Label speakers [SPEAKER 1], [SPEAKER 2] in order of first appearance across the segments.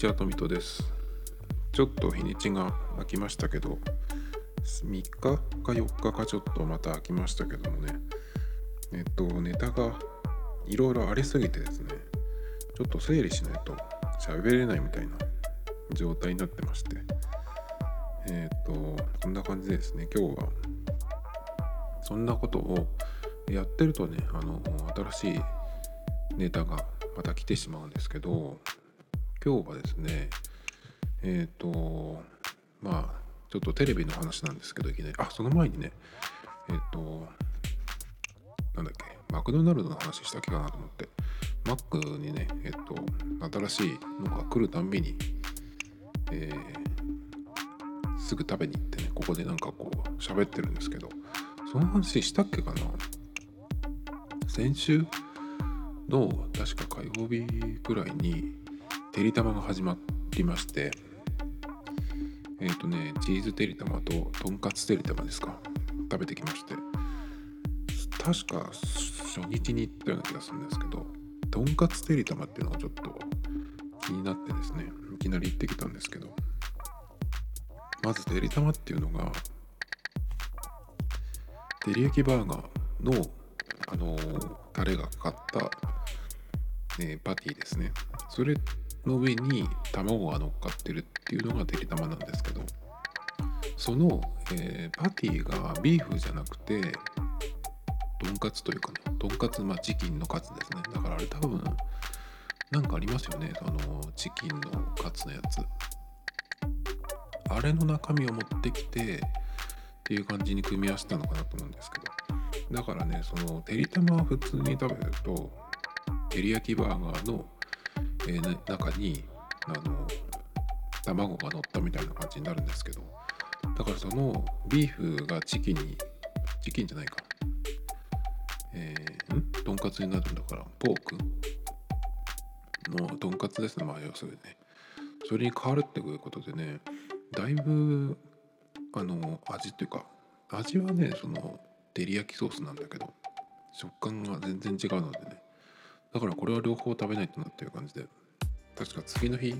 [SPEAKER 1] じゃあ、富戸です。ちょっと日にちが空きましたけど、3日か4日かちょっとまた空きましたけどもね、えっと、ネタがいろいろありすぎてですね、ちょっと整理しないと喋れないみたいな状態になってまして、えっと、こんな感じですね、今日は、そんなことをやってるとね、あの、新しいネタがまた来てしまうんですけど、今日はですねえっ、とまあちょっとテレビの話なんですけどいきなり。あその前にねえっ、となんだっけマクドナルドの話したっけかなと思って。マックにねえっ、と新しいのが来るたんびにえーすぐ食べに行ってねここでなんかこう喋ってるんですけどその話したっけかな。先週？の確か火曜日くらいにてりたまが始まりましてえっ、とねチーズてりたまととんかつてりたまですか？食べてきまして。確か初日に行ったような気がするんですけどとんかつてりたまっていうのがちょっと気になってですねいきなり行ってきたんですけどまずてりたまっていうのが照り焼きバーガーのあのータレがかかった、えパティですね。それの上に卵が乗っかってるっていうのがてりたまなんですけどその、えーパティがビーフじゃなくてとんかつというかねとんかつまあチキンのカツですね。だからあれ多分なんかありますよね。そのチキンのカツのやつ。あれの中身を持ってきてっていう感じに組み合わせたのかなと思うんですけど。だからねそのてりたまは普通に食べると照り焼きバーガーの、えー中にあの卵が乗ったみたいな感じになるんですけど。だからそのビーフがチキンにチキンじゃないか、とんかつになるんだからポークのとんかつですね。まあ要するにね。それに変わるっていうことでねだいぶあの味っていうか味はねその照り焼きソースなんだけど食感が全然違うのでね。だからこれは両方食べないとなっていう感じで確か次の日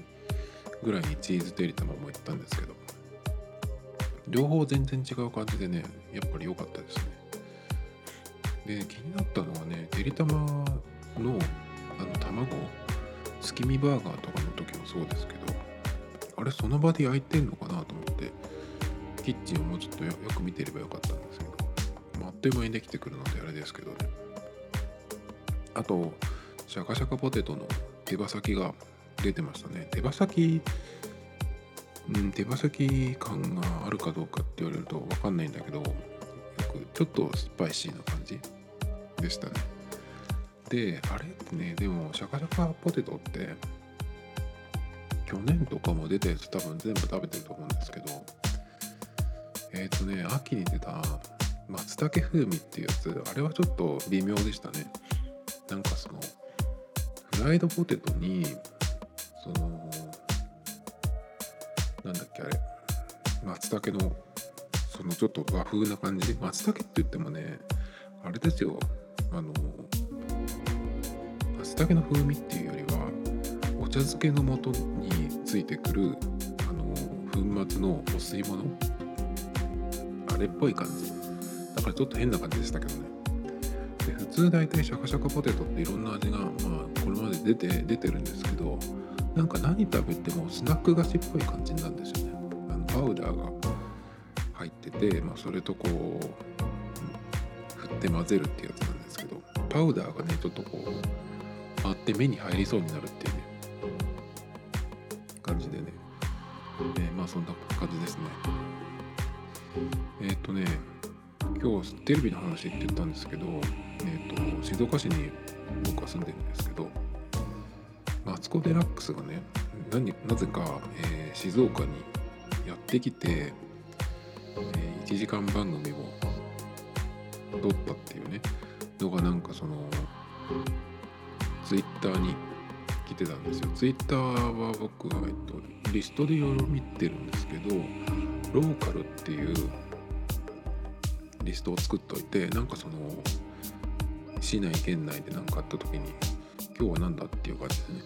[SPEAKER 1] ぐらいにチーズてりたまも行ったんですけど両方全然違う感じでねやっぱり良かったですね。で気になったのはねてりたまのあの卵月見バーガーとかの時もそうですけどあれその場で焼いてんのかなと思ってキッチンをもうちょっとよく見てればよかったんですけど、まあ、あっという間にできてくるのであれですけどね。あとシャカシャカポテトの手羽先が出てましたね。手羽先うん手羽先感があるかどうかって言われると分かんないんだけどよくちょっとスパイシーな感じでしたね。であれ？ってねでもシャカシャカポテトって去年とかも出たやつ多分全部食べてると思うんですけどえっ、とね秋に出た松茸風味っていうやつあれはちょっと微妙でしたね。なんかそのフライドポテトにそのなんだっけあれ松茸のそのちょっと和風な感じ？松茸って言ってもねあれですよ。あの松茸の風味っていうよりはお茶漬けの素についてくるあの粉末のお吸い物。あれっぽい感じ。だからちょっと変な感じでしたけどね。で普通大体シャカシャカポテトっていろんな味がまあこれまで出て出てるんですけどなんか何食べてもスナック菓子っぽい感じなんですよね。あのパウダーが入ってて、まあ、それとこう振って混ぜるっていうやつパウダーがねちょっとこうあって目に入りそうになるっていうね感じでね、えーまあそんな感じですね。えーっ、とね今日テレビの話って言ったんですけど、えー、と静岡市に僕は住んでるんですけどマツコ・デラックスがね何なぜか、えー静岡にやってきて、え1時間番組を撮ったっていうねのがなんかそのツイッターに来てたんですよ。ツイッターは僕は、えっと、リストでいろいろ見てるんですけどローカルっていうリストを作っといてなんかその市内県内で何かあった時に今日は何だっていう感じでね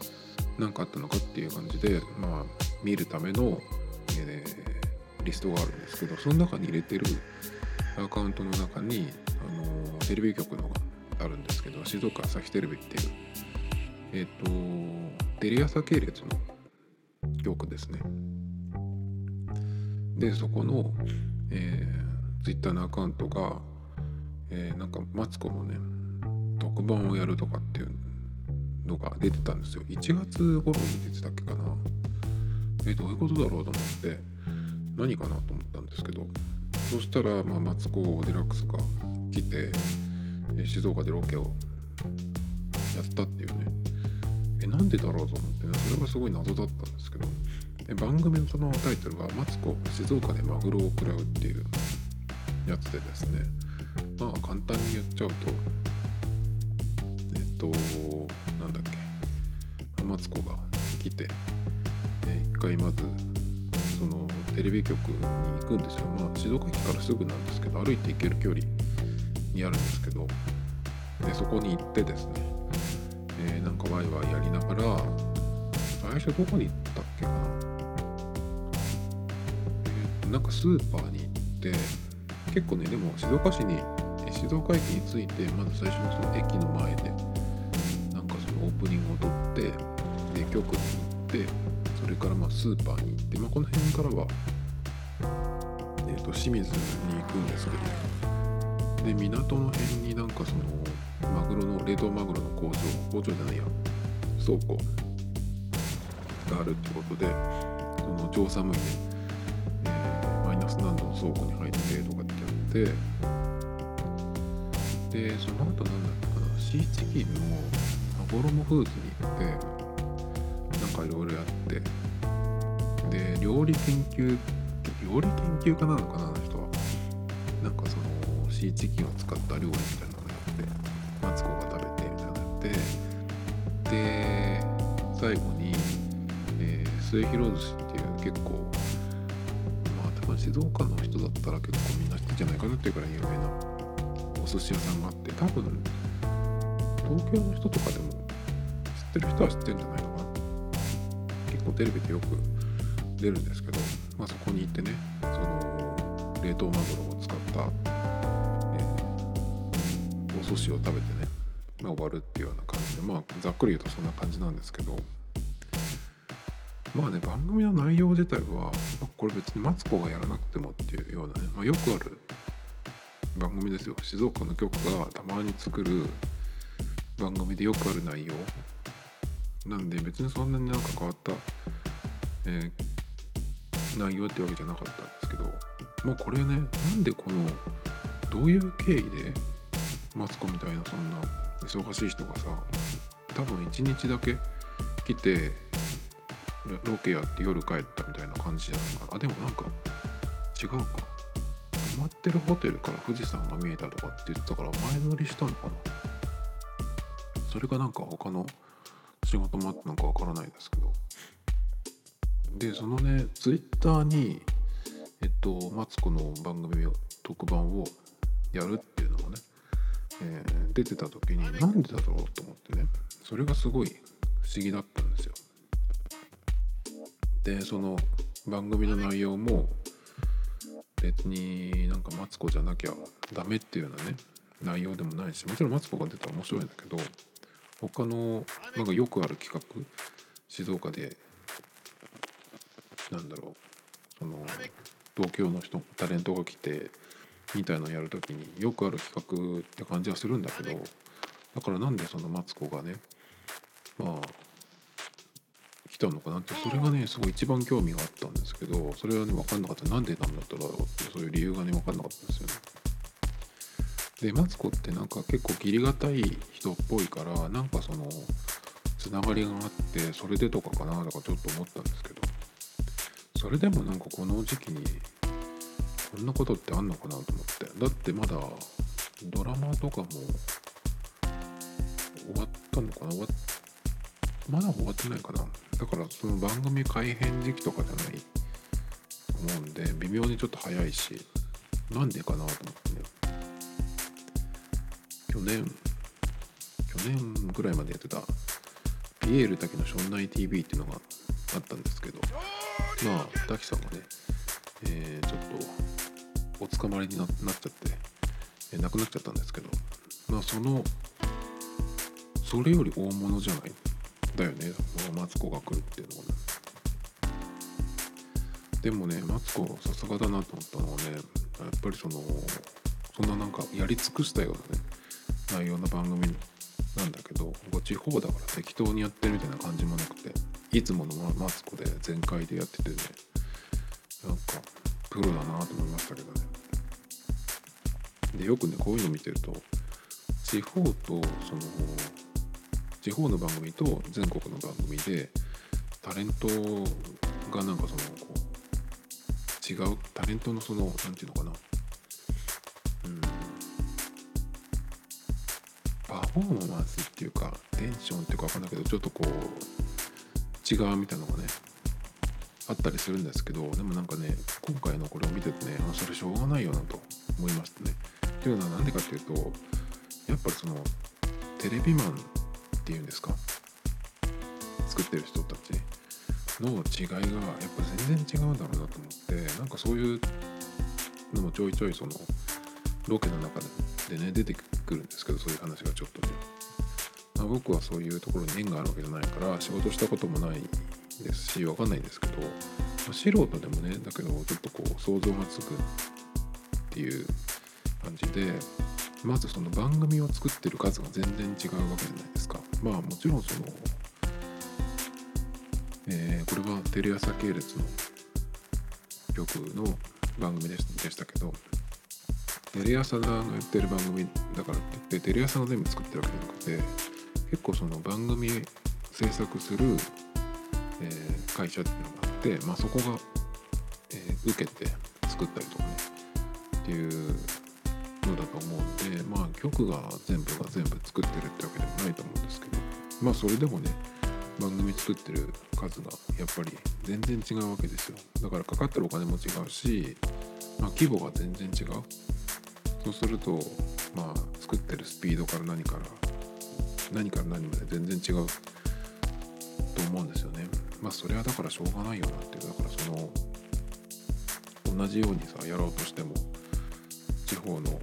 [SPEAKER 1] 何かあったのかっていう感じでまあ見るための、えー、リストがあるんですけどその中に入れてるアカウントの中に、あの、テレビ局のがあるんですけど静岡朝日テレビっていうえっ、ー、とテレ朝系列の局ですね。でそこの、えー、ツイッターのアカウントが、えー、なんかマツコのね特番をやるとかっていうのが出てたんですよ。1月頃に出てたっけかな。えどういうことだろうと思って何かなと思ったんですけどそしたら、まあ、マツコ・デラックスが来て静岡でロケをやったっていうね。えなんでだろうと思ってねそれがすごい謎だったんですけどで番組のそのタイトルが「マツコ静岡でマグロを食らう」っていうやつでですねまあ簡単に言っちゃうとえっとなんだっけマツコが来て一回まずそのテレビ局に行くんですよ。まあ静岡駅からすぐなんですけど歩いて行ける距離にあるんですけどでそこに行ってですね、えー、なんかワイワイやりながら最初どこに行ったっけかな。えー、なんかスーパーに行って結構ねでも静岡市に静岡駅に着いてまず最初のその駅の前でなんかそのオープニングを撮ってで局に行ってそれからまあスーパーに行って、まあ、この辺からは、えー、と清水に行くんですけどで港の辺になんかそのマグロの冷凍マグロの工場工場じゃないや倉庫があるってことでその超寒いね、えー、マイナス何度の倉庫に入ってとかってやってでその後なんだったかなシーチキンのマゴロモフーズに行ってなんかいろいろやってで料理研究料理研究家なのかなあの人は。なんかそのシーチキンを使った料理みたいなのをやってマツコが食べてみたいなのやってで最後に、えー、末広寿司っていう結構まあ多分静岡の人だったら結構みんな知ってんじゃないかなっていうくらい有名なお寿司屋さんがあって多分東京の人とかでも知ってる人は知ってるんじゃないのかな。結構テレビでよく出るんですけど、まあ、そこに行ってねその冷凍マグロを使った、お寿司を食べてね、まあ、終わるっていうような感じでまあざっくり言うとそんな感じなんですけどまあね番組の内容自体は、これ別にマツコがやらなくてもっていうようなね、まあ、よくある番組ですよ。静岡の局がたまに作る番組でよくある内容。なんで別にそんなになんか変わった、えー、内容ってわけじゃなかったんですけどもうこれねなんでこのどういう経緯でマツコみたいなそんな忙しい人がさ多分1日だけ来てロケやって夜帰ったみたいな感じじゃないかな。あでもなんか違うか。泊まってるホテルから富士山が見えたとかって言ってたから前乗りしたのかな。それがなんか他の仕事もあったのかわからないですけど。でそのねツイッターにえっとマツコの番組を特番をやるっていうのが、えー、出てた時になんでだろうと思ってね。それがすごい不思議だったんですよ。でその番組の内容も別になんかマツコじゃなきゃダメっていうようなね内容でもないしもちろんマツコが出たら面白いんだけど他のなんかよくある企画静岡でなんだろうその東京の人タレントが来てみたいなのやるときによくある企画って感じはするんだけどだからなんでそのマツコがねまあ来たのかなってそれがねすごい一番興味があったんですけどそれはね分かんなかった。なんでなんだっただろうってそういう理由がね分かんなかったんですよね。でマツコってなんか結構義理がたい人っぽいからなんかそのつながりがあってそれでとかかなとかちょっと思ったんですけどそれでもなんかこの時期にこんなことってあんのかなと思って。だってまだドラマとかも終わったのかな？終わまだ終わってないかな。だからその番組改編時期とかじゃない。と思うんで微妙にちょっと早いしなんでかなと思ってね。去年去年ぐらいまでやってたピエール滝の「ションナイ TV」っていうのがあったんですけど。まあ滝さんがね、えー、ちょっとお捕まりになっちゃって、えー、亡くなっちゃったんですけどまあそのそれより大物じゃない？だよね。マツコが来るっていうのはね。でもねマツコさすがだなと思ったのはねやっぱりそのそんななんかやり尽くしたようなね内容の番組なんだけど地方だから適当にやってるみたいな感じもなくていつものマツコで全開でやっててね。なんかプロだなと思いましたけどね。でよくねこういうの見てると地方とその地方の番組と全国の番組でタレントがなんかそのこう違うタレントのその何て言うのかな。うん。パフォーマンスっていうかテンションっていうか分かんないけどちょっとこう違うみたいなのがねあったりするんですけどでもなんかね今回のこれを見ててねあそれしょうがないよなと思いましたね。っていうのは何でかっていうとやっぱりそのテレビマンっていうんですか？作ってる人たちの違いがやっぱ全然違うんだろうなと思ってなんかそういうのもちょいちょいそのロケの中でね出てくるんですけどそういう話がちょっとね、あ、僕はそういうところに縁があるわけじゃないから仕事したこともないですし分かんないんですけど、まあ、素人でもねだけどちょっとこう想像がつくっていう感じでまずその番組を作ってる数が全然違うわけじゃないですか。まあもちろんその、えー、これはテレ朝系列の局の番組でしたけどテレ朝がやってる番組だからって言ってテレ朝が全部作ってるわけじゃなくて結構その番組制作する、えー、会社っていうのがあって、まあ、そこが、えー、受けて作ったりとかねっていうのだと思うんでまあ局が全部が全部作ってるってわけでもないと思うんですけどまあそれでもね番組作ってる数がやっぱり全然違うわけですよ。だからかかってるお金も違うし、まあ、規模が全然違う。そうするとまあ作ってるスピードから何から何から何まで全然違うと思うんですよね。まあそれはだからしょうがないよなっていう。だからその同じようにさやろうとしても地方の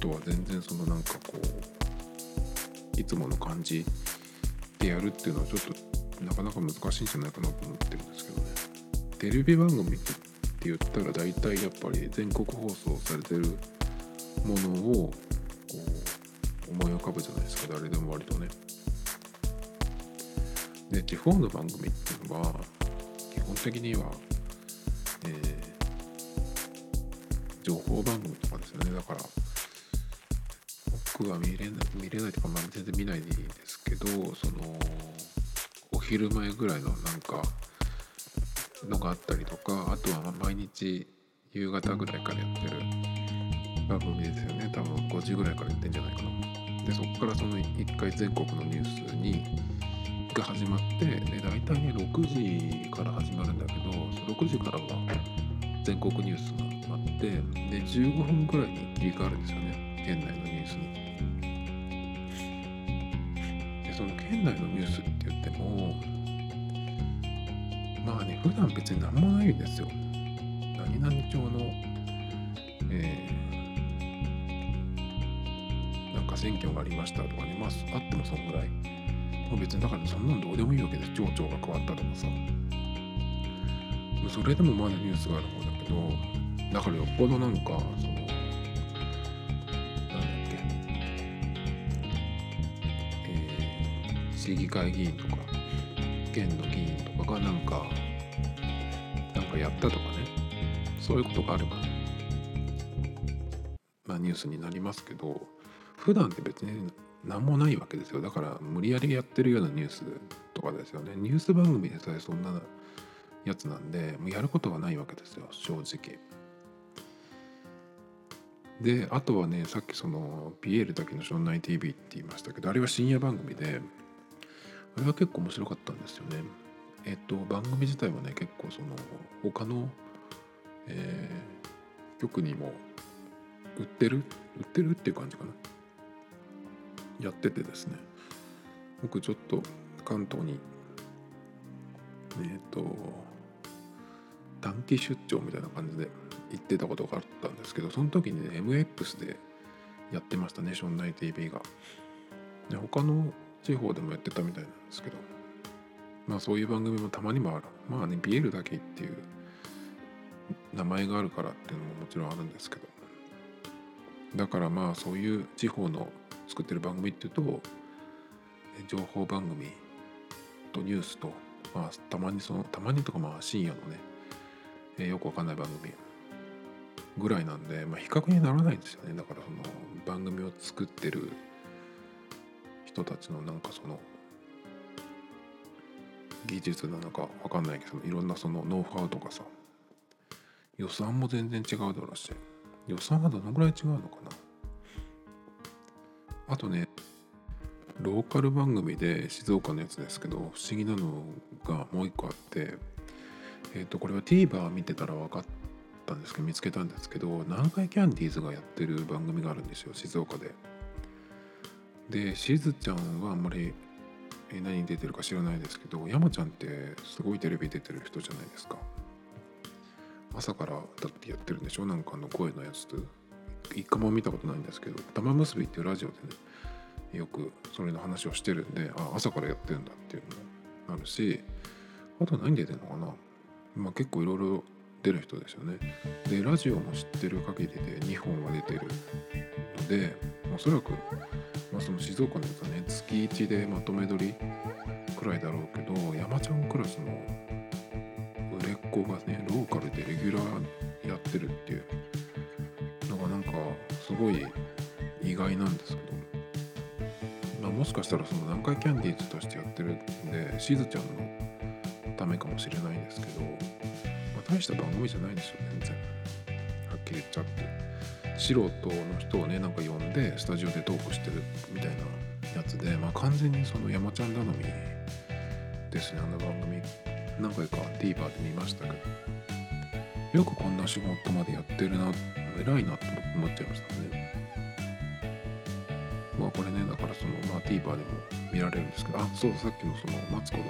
[SPEAKER 1] とは全然そのなんかこういつもの感じでやるっていうのはちょっとなかなか難しいんじゃないかなと思ってるんですけどね。テレビ番組って言ったら大体やっぱり全国放送されてるものをこう思い浮かぶじゃないですか。誰でも割とね。で地方の番組っていうのは基本的には、えー、情報番組とかですよね。だから僕は見れない見れないとか、ま、全然見ないですけどそのお昼前ぐらいのなんかのがあったりとかあとは毎日夕方ぐらいからやってる番組ですよね。多分5時ぐらいからやってんじゃないかな。でそこからその1回全国のニュースにが始まってで大体ね6時から始まるんだけど6時からは全国ニュースがあってで15分ぐらいに切り替わるんですよね県内のニュースに。でその県内のニュースって言ってもまあね普段別に何もないんですよ何々町のえー、なんか選挙がありましたとかねまああってもそんぐらい、別にだからそんなんどうでもいいわけです。町長が変わったとかさ。それでもまだニュースがある方だけどだからよっぽどなんかそのなんだっけ。えー市議会議員とか県の議員とかがなんかなんかやったとかね。そういうことがあればまあニュースになりますけど普段って別に何もないわけですよ。だから無理やりやってるようなニュースとかですよね。ニュース番組でさえそんなやつなんでもうやることはないわけですよ。正直。であとはねさっきそのピエールだけの「ションナイ TV」って言いましたけどあれは深夜番組であれは結構面白かったんですよね。えっと番組自体はね結構その他の、えー、局にも売ってる？売ってるっていう感じかな。やっててですね。僕ちょっと関東にえっ、ー、と短期出張みたいな感じで行ってたことがあったんですけどその時にね MX でやってましたねションナイ TV が。で他の地方でもやってたみたいなんですけどまあそういう番組もたまにもある。まあねビエルだけっていう名前があるからっていうのももちろんあるんですけど。だからまあそういう地方の作ってる番組っていうと情報番組とニュースとまあたまにそのたまにとかまあ深夜のね、えー、よくわかんない番組ぐらいなんで、まあ、比較にならないんですよね。だからその番組を作ってる人たちのなんかその技術なのかわかんないけどいろんなそのノウハウとかさ予算も全然違うだろうし予算はどのぐらい違うのかな。あとねローカル番組で静岡のやつですけど不思議なのがもう一個あってえっ、ー、とこれは TVer 見てたら分かったんですけど見つけたんですけど南海キャンディーズがやってる番組があるんですよ静岡で。でしずちゃんはあんまり何に出てるか知らないですけど山ちゃんってすごいテレビ出てる人じゃないですか。朝からだってやってるんでしょ？なんかの声のやつ。と一回も見たことないんですけど玉結びっていうラジオでねよくそれの話をしてるんであ朝からやってるんだっていうのもあるしあと何出てるのかな。まあ結構いろいろ出る人ですよね。でラジオも知ってる限りで2本は出てるのでおそらく、まあ、その静岡のやつはね月1でまとめ撮りくらいだろうけど山ちゃんクラスの売れっ子がねローカルでレギュラーやってるっていうのがすごい意外なんですけど、まあ、もしかしたらその南海キャンディーズとしてやってるんでしずちゃんのためかもしれないんですけど、まあ、大した番組じゃないですよ全然。はっきり言っちゃって。素人の人をねなんか呼んでスタジオでトークしてるみたいなやつで、まあ、完全にその山ちゃん頼みですねあの番組。何回か TVer で見ましたけど。よくこんな仕事までやってるなって偉いなと思っちゃいましたね。まあこれねだからその、まあ、TVer でも見られるんですけどあそうさっきのそのマツコの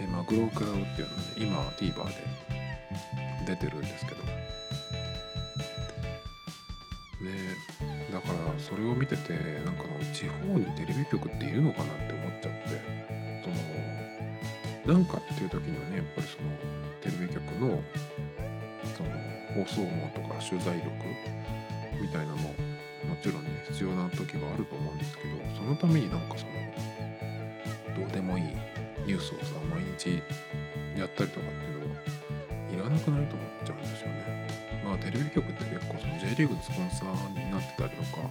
[SPEAKER 1] えマグロを食らうっていうのね今 TVer で出てるんですけど。ねだからそれを見ててなんか地方にテレビ局っているのかなって思っちゃってそのなんかっていう時にはねやっぱりそのテレビ局の放送網とか取材力みたいなのももちろんね必要な時はあると思うんですけどそのためになんかそのどうでもいいニュースをさ毎日やったりとかっていうのはいらなくなると思っちゃうんですよね。まあテレビ局って結構その J リーグのスポンサーになってたりとか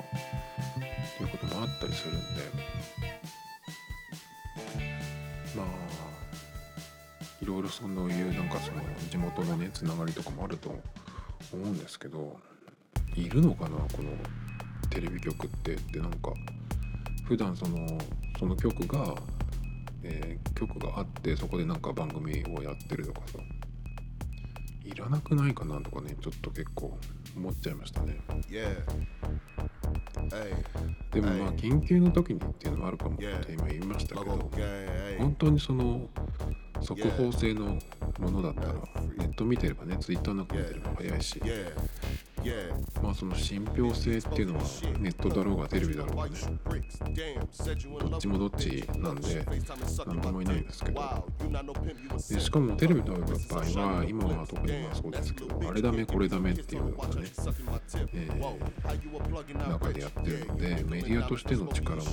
[SPEAKER 1] っていうこともあったりするんでまあいろいろそういうなんかその地元のねつながりとかもあると思うんですけどいるのかなこのテレビ局って。ってなんか普段そのその局が、えー、局があってそこでなんか番組をやってるとかさいらなくないかなとかねちょっと結構思っちゃいましたね。でもまあ緊急の時にっていうのもあるかもって今言いましたけど本当にその速報性のものだったらネット見てればねツイッターなんか見てれば早いし。まあその信憑性っていうのはネットだろうがテレビだろうがね。どっちもどっちなんで何ともいないんですけど。でしかもテレビの場合は今は特にまあそうですけどあれダメこれダメっていうのがね、えー、中でやってるのでメディアとしての力も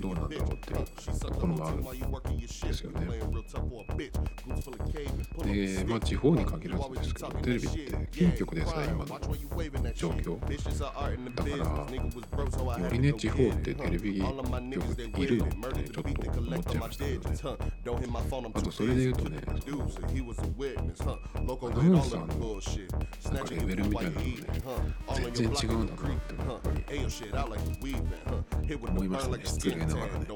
[SPEAKER 1] どうなんだろうっていうところもあるんですよね。でまあ地方に限らずですけどテレビって金局でさえ今の状況だからよりね地方ってテレビ局でいるのってねちょっと思っちゃいましたあとそれで言うとねアナウンサーのなんかレベルみたいなのね全然違うんだなって思いましたね失礼ながらね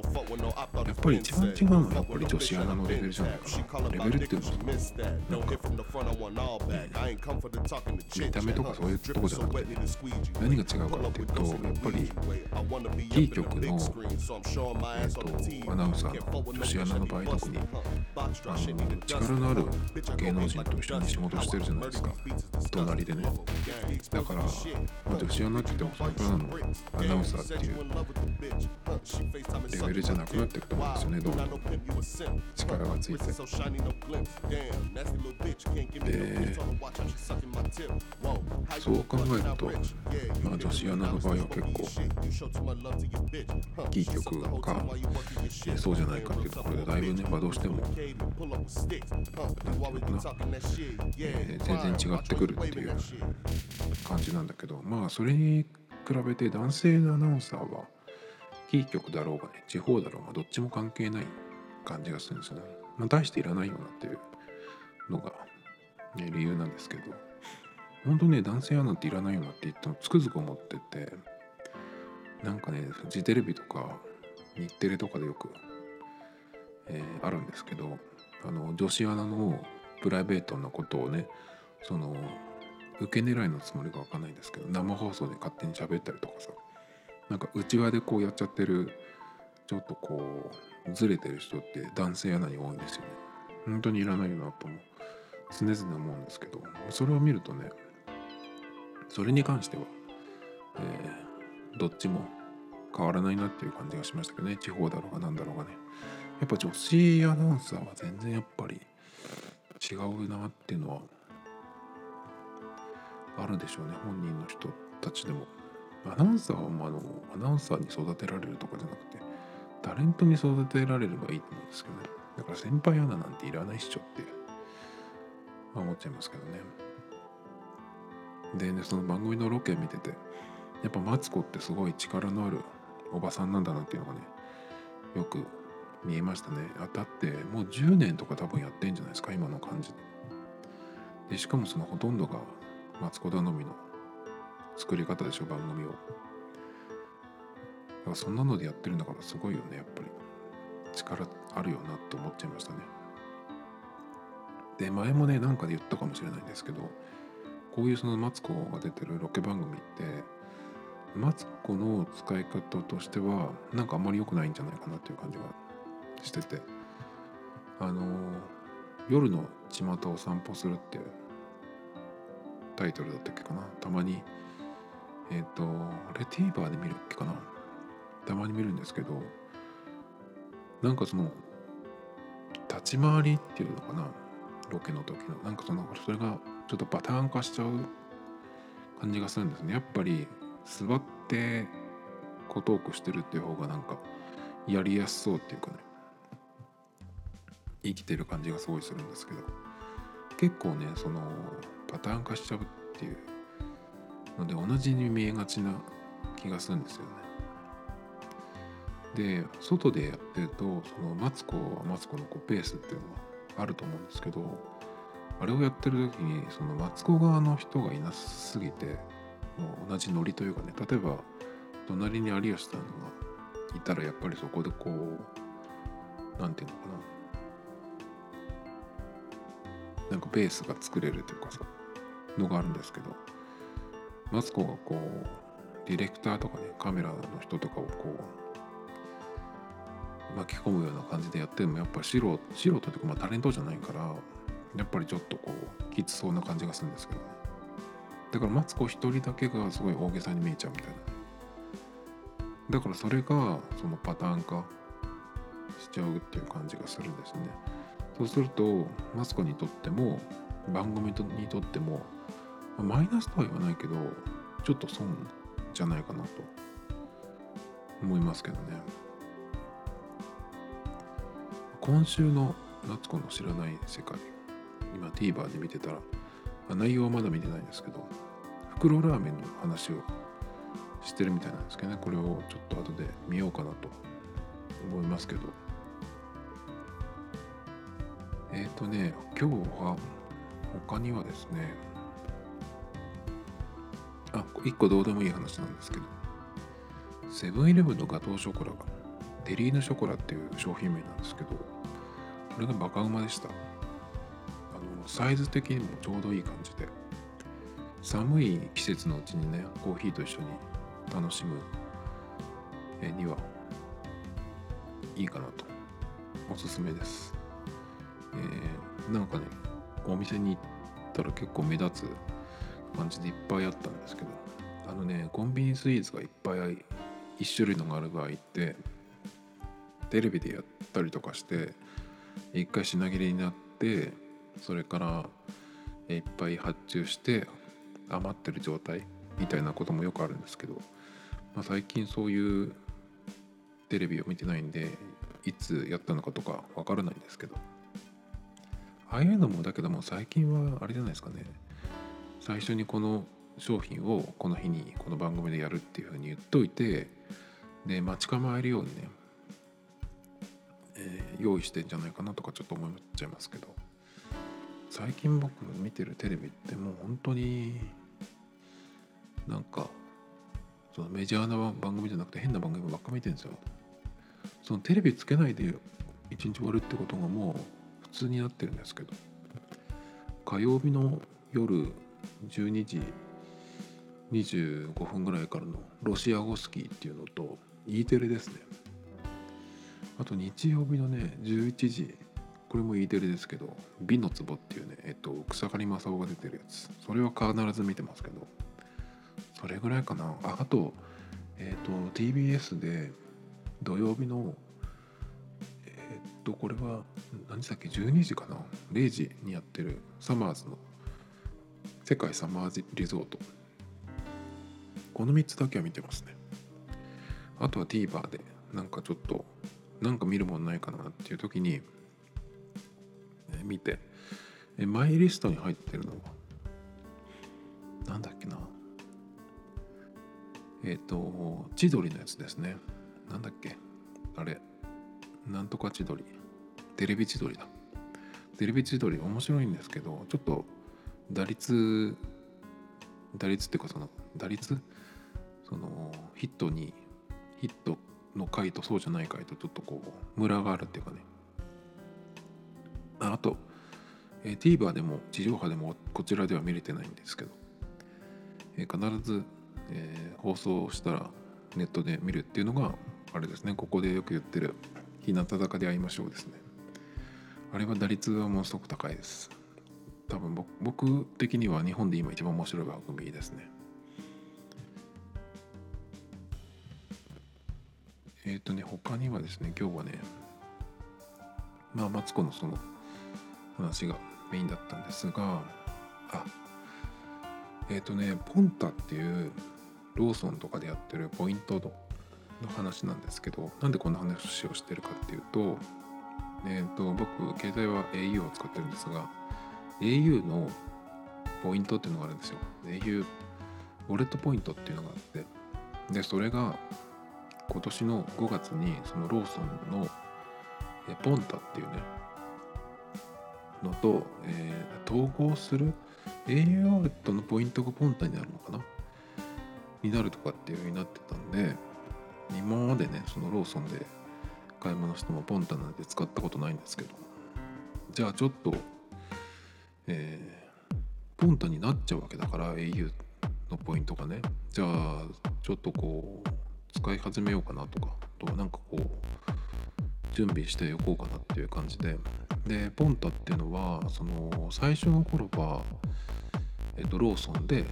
[SPEAKER 1] やっぱり一番違うのはやっぱり女子アナのレベルじゃないかなレベルっていうのはなんか見た目とかそういうとこじゃなくて、何が違うかっていうとやっぱりキー局の、えー、とアナウンサーの女子アナの場合特にあの力のある芸能人と一緒に仕事してるじゃないですか隣でねだから、まあ、女子アナって言ってもそれからのアナウンサーっていうレベルじゃなくなっていくと思うんですよねどんどん力がついてでそう考えると、まあ、女子アナの場合は結構キー局かそうじゃないかっていうところでだいぶね、まあ、どうしてもなんていうかな、え、全然違ってくるっていう感じなんだけどまあそれに比べて男性のアナウンサーはキー局だろうがね地方だろうがどっちも関係ない感じがするんですよね。まあ、大していらないよなっていうのが、ね、理由なんですけど本当ね男性アナっていらないよなって言ってもつくづく思ってて。なんかねフジテレビとか日テレとかでよく、えー、あるんですけどあの女子アナのプライベートなことをねその受け狙いのつもりがわかんないんですけど生放送で勝手に喋ったりとかさなんか内輪でこうやっちゃってるちょっとこうずれてる人って男性アナに多いんですよね。本当にいらないよなとも常々思うんですけどそれを見るとねそれに関しては、えー、どっちも変わらないなっていう感じがしましたけどね。地方だろうが何だろうがね。やっぱ女子アナウンサーは全然やっぱり違うなっていうのはあるでしょうね。本人の人たちでも。アナウンサーはあのアナウンサーに育てられるとかじゃなくてタレントに育てられればいいと思うんですけどね。だから先輩アナなんていらないっしょって、思っちゃいますけどね。でねその番組のロケ見ててやっぱマツコってすごい力のあるおばさんなんだなっていうのがねよく見えましたね。あだってもう10年とか多分やってんじゃないですか今の感じ。でしかもそのほとんどがマツコ頼みの作り方でしょ番組を。だからそんなのでやってるんだからすごいよねやっぱり。力あるよなって思っちゃいましたね。で前もねなんかで言ったかもしれないんですけどこういうそのマツコが出てるロケ番組ってマツコの使い方としてはなんかあんまり良くないんじゃないかなっていう感じがしてて。あの夜の巷を散歩するっていうタイトルだったっけかな。たまにえっ、ー、とレティーバーで見るっけかな。たまに見るんですけどなんかその立ち回りっていうのかな。ロケの時の。なんかそのそれがちょっとパターン化しちゃう感じがするんですね。やっぱり座ってこうトークしてるっていう方がなんかやりやすそうっていうかね。生きてる感じがすごいするんですけど。結構ねそのパターン化しちゃうっていうので同じに見えがちな気がするんですよね。で外でやってるとそのマツコはマツコのこうペースっていうのはあると思うんですけどあれをやってる時にそのマツコ側の人がいなすぎてもう同じノリというかね例えば隣に有吉さんがいたらやっぱりそこでこう何て言うのかな。なんかベースが作れるというかさのがあるんですけどマツコがこうディレクターとかねカメラの人とかをこう巻き込むような感じでやってもやっぱ素人素人というかまあタレントじゃないからやっぱりちょっとこうきつそうな感じがするんですけどだからマツコ一人だけがすごい大げさに見えちゃうみたいな。だからそれがそのパターン化しちゃうっていう感じがするんですね。そうするとマツコにとっても番組にとってもマイナスとは言わないけどちょっと損じゃないかなと思いますけどね。今週の夏子の知らない世界。今 TVer で見てたら内容はまだ見てないんですけど袋ラーメンの話をしてるみたいなんですけどねこれをちょっと後で見ようかなと思いますけど。えっ、ー、とね今日は他にはですねあ一個どうでもいい話なんですけどセブンイレブンのガトーショコラがテリーヌショコラっていう商品名なんですけどこれがバカうまでした。サイズ的にもちょうどいい感じで。寒い季節のうちにねコーヒーと一緒に楽しむにはいいかなと。おすすめです、えー、なんかねお店に行ったら結構目立つ感じでいっぱいあったんですけどあのねコンビニスイーツがいっぱい1種類のがある場合ってテレビでやったりとかして一回品切れになってそれからいっぱい発注して余ってる状態みたいなこともよくあるんですけど、まあ、最近そういうテレビを見てないんでいつやったのかとかわからないんですけどああいうのもだけども最近はあれじゃないですかね。最初にこの商品をこの日にこの番組でやるっていうふうに言っといてで待ち構えるようにね、えー、用意してんじゃないかなとかちょっと思っちゃいますけど。最近僕見てるテレビってもう本当になんかそのメジャーな番組じゃなくて変な番組ばっか見てるんですよ。そのテレビつけないで一日終わるってことがもう普通になってるんですけど。火曜日の夜12時25分ぐらいからのロシア語スキーっていうのと E テレですね。あと日曜日のね11時これも E テレですけど「美の壺」っていうねえっと草刈正雄が出てるやつ。それは必ず見てますけどそれぐらいかな。ああとえっと TBS で土曜日のえっとこれは何時だっけ？12時かな？0時にやってるサマーズの世界サマーズリゾート。この3つだけは見てますね。あとは TVer でなんかちょっとなんか見るもんないかなっていう時に見て。えマイリストに入ってるのは？なんだっけな。えっ、ー、と千鳥のやつですね。なんだっけ？あれ。なんとか千鳥。テレビ千鳥だ。テレビ千鳥面白いんですけどちょっと打率打率っていうかその打率？そのヒットにヒットの回とそうじゃない回とちょっとこうムラがあるっていうかね。あと、えー、TVer でも地上波でもこちらでは見れてないんですけど、えー、必ず、えー、放送したらネットで見るっていうのがあれですね。ここでよく言ってる「日向坂で会いましょう」ですね。あれは打率はものすごく高いです。多分僕的には日本で今一番面白い番組ですね。えっ、ー、とね、他にはですね、今日はね、まあ、マツコのその話がメインだったんですが、あ、えっ、ー、とね、ポンタっていうローソンとかでやってるポイントの話なんですけど、なんでこんな話をしてるかっていうと、え、ー、と、僕、携帯は au を使ってるんですが、au のポイントっていうのがあるんですよ。au ウォレットポイントっていうのがあって、で、それが今年の5月にそのローソンのポンタっていうねのと、えー、統合する au ウォレットのポイントがポンタになるのかな？になるとかっていう風になってたんで今までねそのローソンで買い物してもポンタなんて使ったことないんですけどじゃあちょっとえー、ポンタになっちゃうわけだから au のポイントがね。じゃあちょっとこう使い始めようかなとかとなんかこう準備しておこうかなっていう感じででポンタっていうのはその最初の頃は、えっと、ローソンで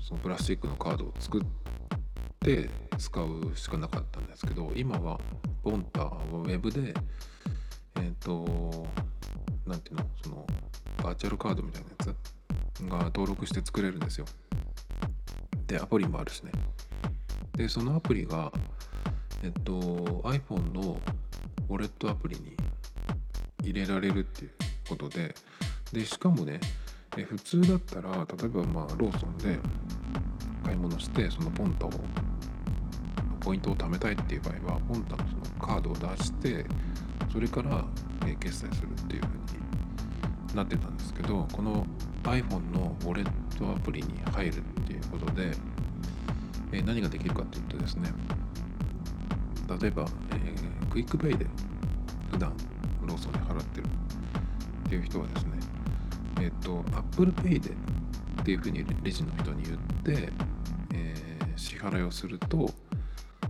[SPEAKER 1] そのプラスチックのカードを作って使うしかなかったんですけど今はポンタはウェブでえっと何ていうのそのバーチャルカードみたいなやつが登録して作れるんですよ。でアプリもあるしね。でそのアプリがえっと iPhone のウォレットアプリに入れられるっていうことででしかもねえ普通だったら例えばまあローソンで買い物してそのポンタをポイントを貯めたいっていう場合はポンタのそのカードを出してそれから、え、決済するっていう風になってたんですけどこの iPhone のウォレットアプリに入るっていうことで、え、何ができるかっていうとですね例えば、えー、クイックペイで普段ローソンに払ってるっていう人はですねえっ、ー、と Apple Pay でっていうふうにレジの人に言って、えー、支払いをすると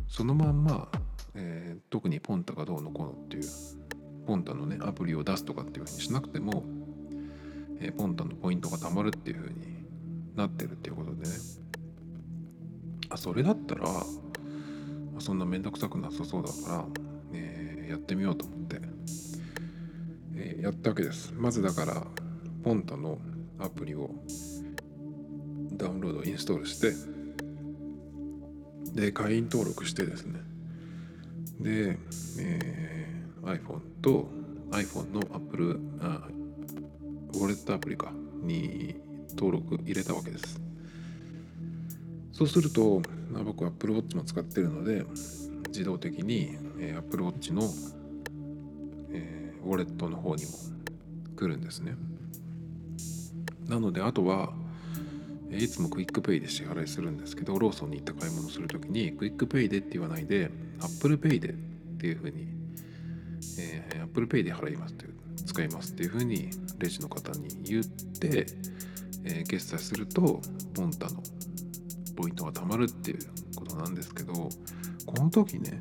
[SPEAKER 1] そのまんま、えー、特にポンタがどうのこうのっていうポンタのねアプリを出すとかっていうふうにしなくても、えー、ポンタのポイントがたまるっていうふうになってるっていうことでね。あそれだったらそんな面倒くさくなさそうだから、えー、やってみようと思って、やったわけです。まずだからポンタのアプリをダウンロードインストールしてで会員登録してですね。で、えー、iPhone と iPhone の Apple あウォレットアプリかに登録入れたわけです。そうすると、まあ、僕 Apple Watch も使ってるので自動的に、えー、Apple Watch の、ウォレットの方にも来るんですね。なのであとはいつもクイックペイで支払いするんですけどローソンに行って買い物する時にクイックペイでって言わないで Apple Pay でっていうふうに、えー、Apple Pay で払いますって使いますっていうふうにレジの方に言って、えー、決済するとポンタのポイントが貯まるっていうことなんですけどこの時ね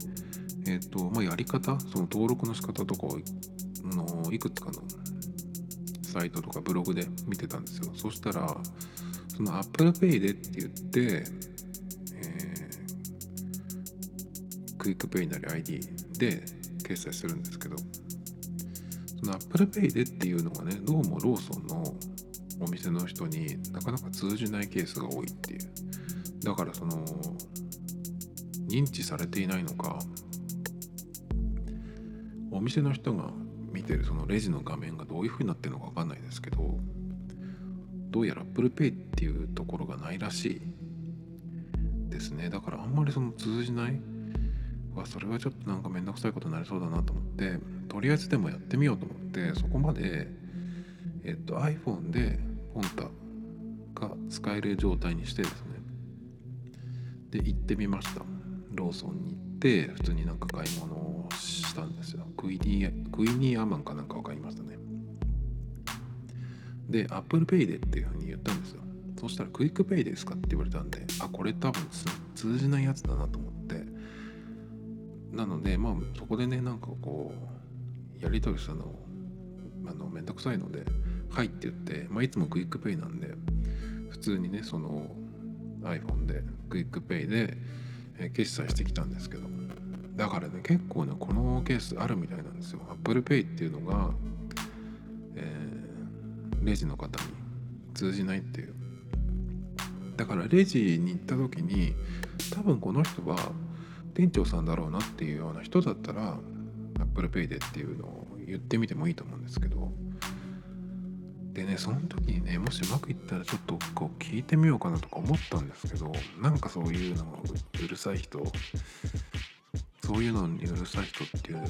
[SPEAKER 1] えっ、ー、とまあやり方その登録の仕方とかをのいくつかのサイトとかブログで見てたんですよ。そしたらその Apple Pay でって言って、えー、クイックペイなり ID で決済するんですけどその Apple Pay でっていうのがねどうもローソンのお店の人になかなか通じないケースが多いっていう。だからその認知されていないのかお店の人が見てるそのレジの画面がどういう風になってるのか分かんないですけどどうやら Apple Pay っていうところがないらしい。ですね。だからあんまりその通じない。わそれはちょっとなんかめんどくさいことになりそうだなと思ってとりあえずでもやってみようと思ってそこまでえっと iPhone でポンタが使える状態にしてですね。で行ってみました。ローソンに行って普通になんか買い物をしたんですよ。クイクイニーアマンかなんか分かりましたね。で Apple Pay でっていうふうに言ったんですよ。そしたらクイックペイですかって言われたんであこれ多分通じないやつだなと思って。なのでまあそこでねなんかこうやり取りしたのあのめんどくさいので「はい」って言って、まあ、いつもクイックペイなんで普通にねその iPhone でクイックペイでえ決済してきたんですけど。だからね結構ねこのケースあるみたいなんですよ。Apple Pay っていうのが、えー、レジの方に通じないっていう。だからレジに行った時に多分この人は店長さんだろうなっていうような人だったら Apple Pay でっていうのを言ってみてもいいと思うんですけど。でねその時にねもしうまくいったらちょっとこう聞いてみようかなとか思ったんですけどなんかそういうのうるさい人そういうのにうるさい人っていう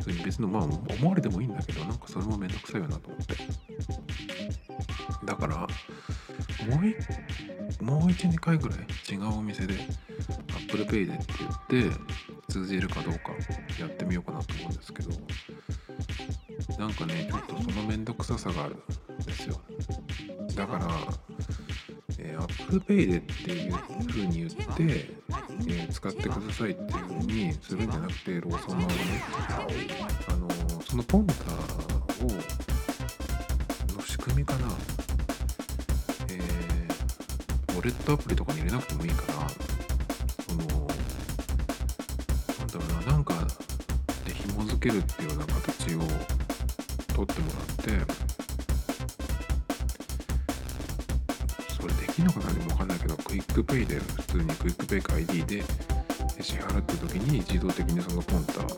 [SPEAKER 1] それに別のまあ思われてもいいんだけどなんかそれもめんどくさいよなと思って。だからもう一もう12回ぐらい違うお店で Apple Pay でって言って通じるかどうかやってみようかなと思うんですけどなんかねちょっとそのめんどくささがあるんですよ。だから、えー、Apple Pay でっていう風に言って、え、使ってくださいっていうふうにするんじゃなくてローソン側がねあの、そのポンタをの仕組みかな。えー、ウォレットアプリとかに入れなくてもいいかなそのなんだろうななんかで紐付けるっていうックペイで普通にクイックペイか ID で支払った時に自動的にそのポンタの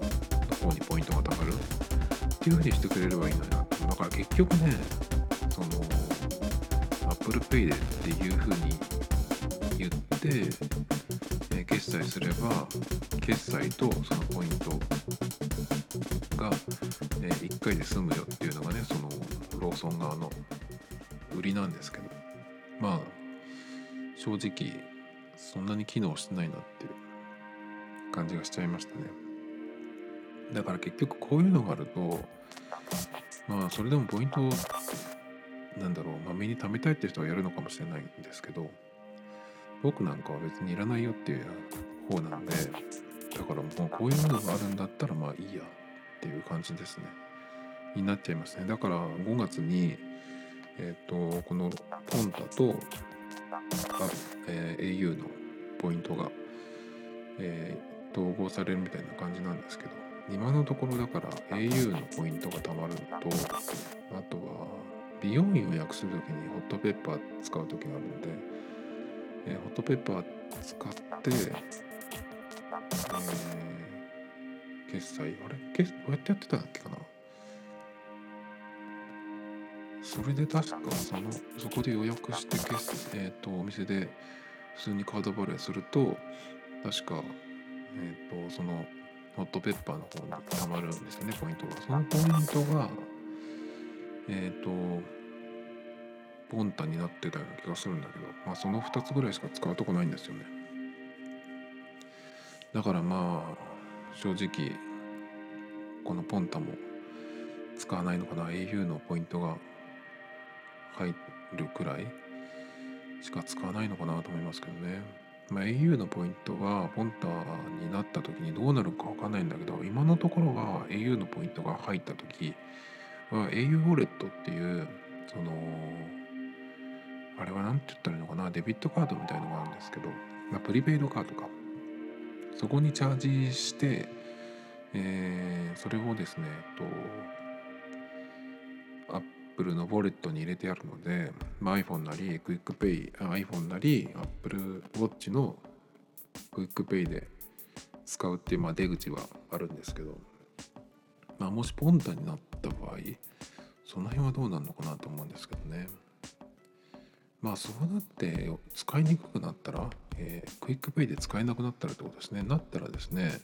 [SPEAKER 1] 方にポイントがたまる。っていう風にしてくれればいいのにな。だから結局ねその Apple Pay でっていう風にで、えー、決済すれば決済とそのポイントが、えー、1回で済むよっていうのがねそのローソン側の売りなんですけど。正直そんなに機能してないなっていう感じがしちゃいましたね。だから結局こういうのがあるとまあそれでもポイントなんだろう、まあ、身に貯めたいって人はやるのかもしれないんですけど僕なんかは別にいらないよっていう方なんでだからもうこういうのがあるんだったらまあいいやっていう感じですね。になっちゃいますね。だから5月にえっ、ー、とこのポンタとあ、えー、au のポイントが、えー、統合されるみたいな感じなんですけど今のところだから au のポイントがたまるのとあとは美容院を予約する時にホットペッパー使う時があるので、えー、ホットペッパー使って、えー、決済。あれ？決どうやってやってたんだっけかな？それで確かそのそこで予約して決、えーと、お店で普通にカード払いすると確か、えーと、そのホットペッパーの方にたまるんですよねポイントが。そのポイントがえっ、ー、とポンタになってたような気がするんだけど、まあ、その2つぐらいしか使うとこないんですよね。だからまあ正直このポンタも使わないのかな au のポイントが入るくらいしか使わないのかなと思いますけどね、まあ、au のポイントはポンタになった時にどうなるか分かんないんだけど今のところは au のポイントが入った時は au ウォレットっていうそのあれは何て言ったらいいのかなデビットカードみたいのがあるんですけど、まあ、プリペイドカードか。そこにチャージして、えー、それをですね Apple のウォレットに入れてあるので、まあ、iPhone なりクイックペイ iPhone なり Apple Watch のクイックペイで使うっていう、まあ、出口はあるんですけど、まあ、もしポンタになった場合その辺はどうなるのかなと思うんですけどね。まあそうなって使いにくくなったら、えー、クイックペイで使えなくなったらってことですね。なったらですね、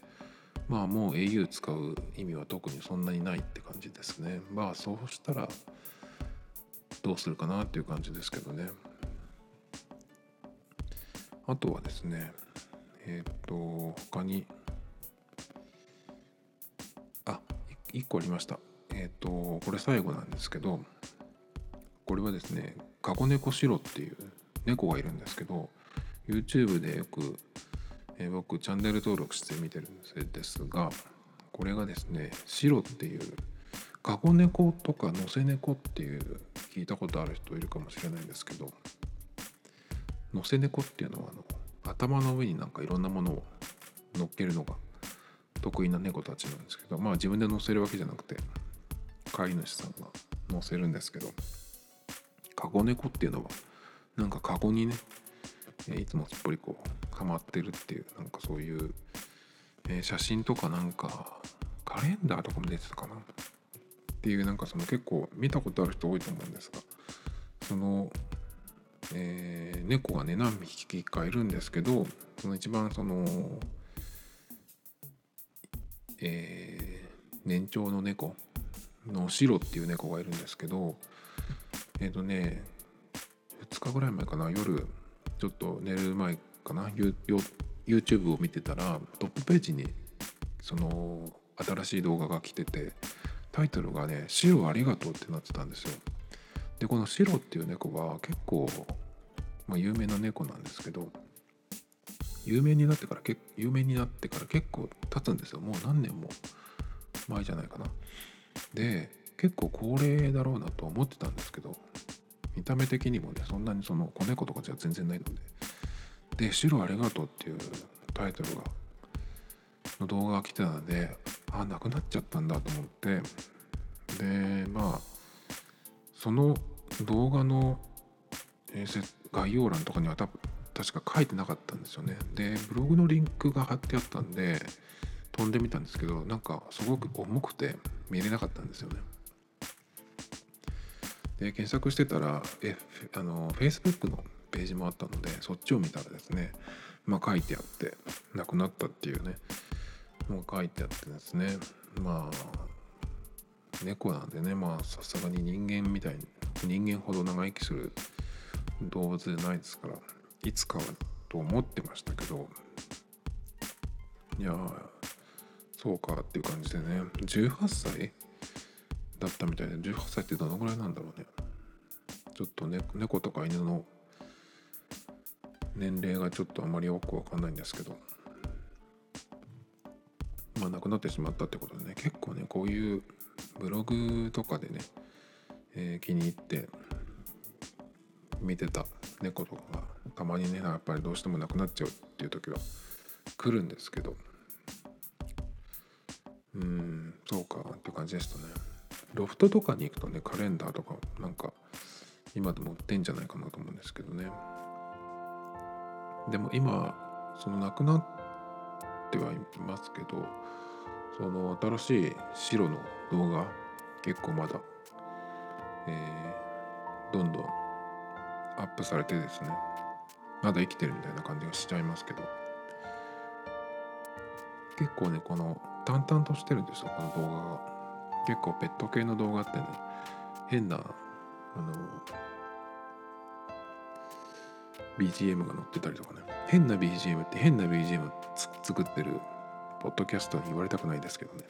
[SPEAKER 1] まあもう au 使う意味は特にそんなにないって感じですね。まあそうしたらどうするかなっていう感じですけどね。あとはですね、えっ、ー、と、他に、あ、1個ありました。えっ、と、これ最後なんですけど、これはですね、カゴネコシロっていう猫がいるんですけど YouTube でよく、えー、僕チャンネル登録して見てるんですがこれがですねシロっていうカゴネコとかノセネコっていう聞いたことある人いるかもしれないんですけどノセネコっていうのはあの頭の上になんかいろんなものを乗っけるのが得意な猫たちなんですけどまあ自分で乗せるわけじゃなくて飼い主さんが乗せるんですけどカゴ猫っていうのはなんかカゴにねいつもすっぽりこうはまってるっていうなんかそういう、えー、写真とかなんかカレンダーとかも出てたかなっていうなんかその結構見たことある人多いと思うんですがその、えー、猫がね何匹かいるんですけどその一番そのえー、年長の猫のシロっていう猫がいるんですけどえっ、ー、とね2日ぐらい前かな夜ちょっと寝る前かな YouTube を見てたらトップページにその新しい動画が来ててタイトルがね「白ありがとう」ってなってたんですよ。でこの白っていう猫は結構、まあ、有名な猫なんですけど有名になってから有名になってから結構経つんですよ。もう何年も前じゃないかな。で結構高齢だろうなと思ってたんですけど見た目的にもねそんなにその子猫とかじゃ全然ないので。で「白ありがとう」っていうタイトルがの動画が来てたのであなくなっちゃったんだと思って。でまあその動画の、概要欄とかには多分確か書いてなかったんですよね。でブログのリンクが貼ってあったんで飛んでみたんですけどなんかすごく重くて見れなかったんですよね。で検索してたらえあの Facebook のページもあったのでそっちを見たらですねまあ書いてあって亡くなったっていうね。も書いてあってですね。まあ猫なんでね。まあさすがに人間みたいに人間ほど長生きする動物じゃないですからいつかはと思ってましたけど。いやそうかっていう感じでね。18歳だったみたいで18歳ってどのぐらいなんだろうね。ちょっと、ね、猫とか犬の年齢がちょっとあまりよくわかんないんですけど。まあ亡くなってしまったってことでね結構ねこういうブログとかでね、えー、気に入って見てた猫とかがたまにねやっぱりどうしてもなくなっちゃうっていう時は来るんですけど。うんそうかって感じでしたね。ロフトとかに行くとねカレンダーとかなんか今でも売ってんじゃないかなと思うんですけどね。でも今そのなくなってはいますけどその新しい白の動画結構まだ、えー、どんどんアップされてですねまだ生きてるみたいな感じがしちゃいますけど結構ねこの淡々としてるんですよこの動画が。結構ペット系の動画ってね変なあの BGM が載ってたりとかね。変な BGM って変な BGM 作ってるポッドキャストに言われたくないですけどね。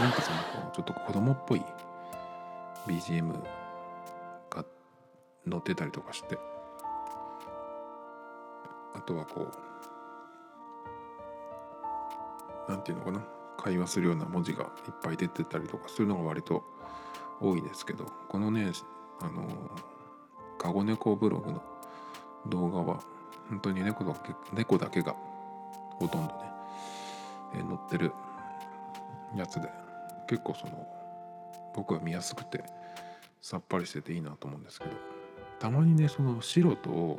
[SPEAKER 1] なんかそのちょっと子供っぽい BGM が載ってたりとかして。あとはこうなんていうのかな。会話するような文字がいっぱい出てたりとかそういうのが割と多いですけど。このねあのカゴ猫ブログの動画は本当に猫だけ猫だけがほとんどね、えー、載ってるやつで結構その僕は見やすくてさっぱりしてていいなと思うんですけどたまにねその白と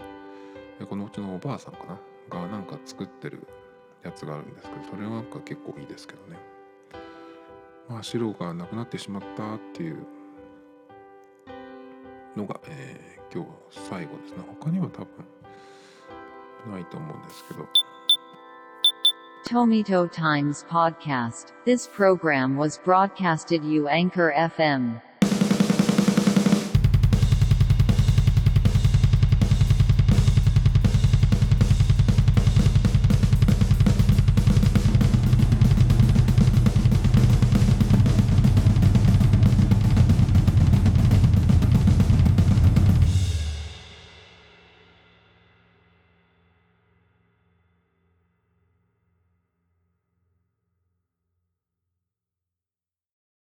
[SPEAKER 1] このうちのおばあさんかながなんか作ってるやつがあるんですけどそれはなんか結構いいですけどね。まあ白がなくなってしまったっていうのが、えー、今日は最後ですね他には多分ないと思うんですけど
[SPEAKER 2] Tomito Times Podcast. This program was broadcasted you Anchor FM.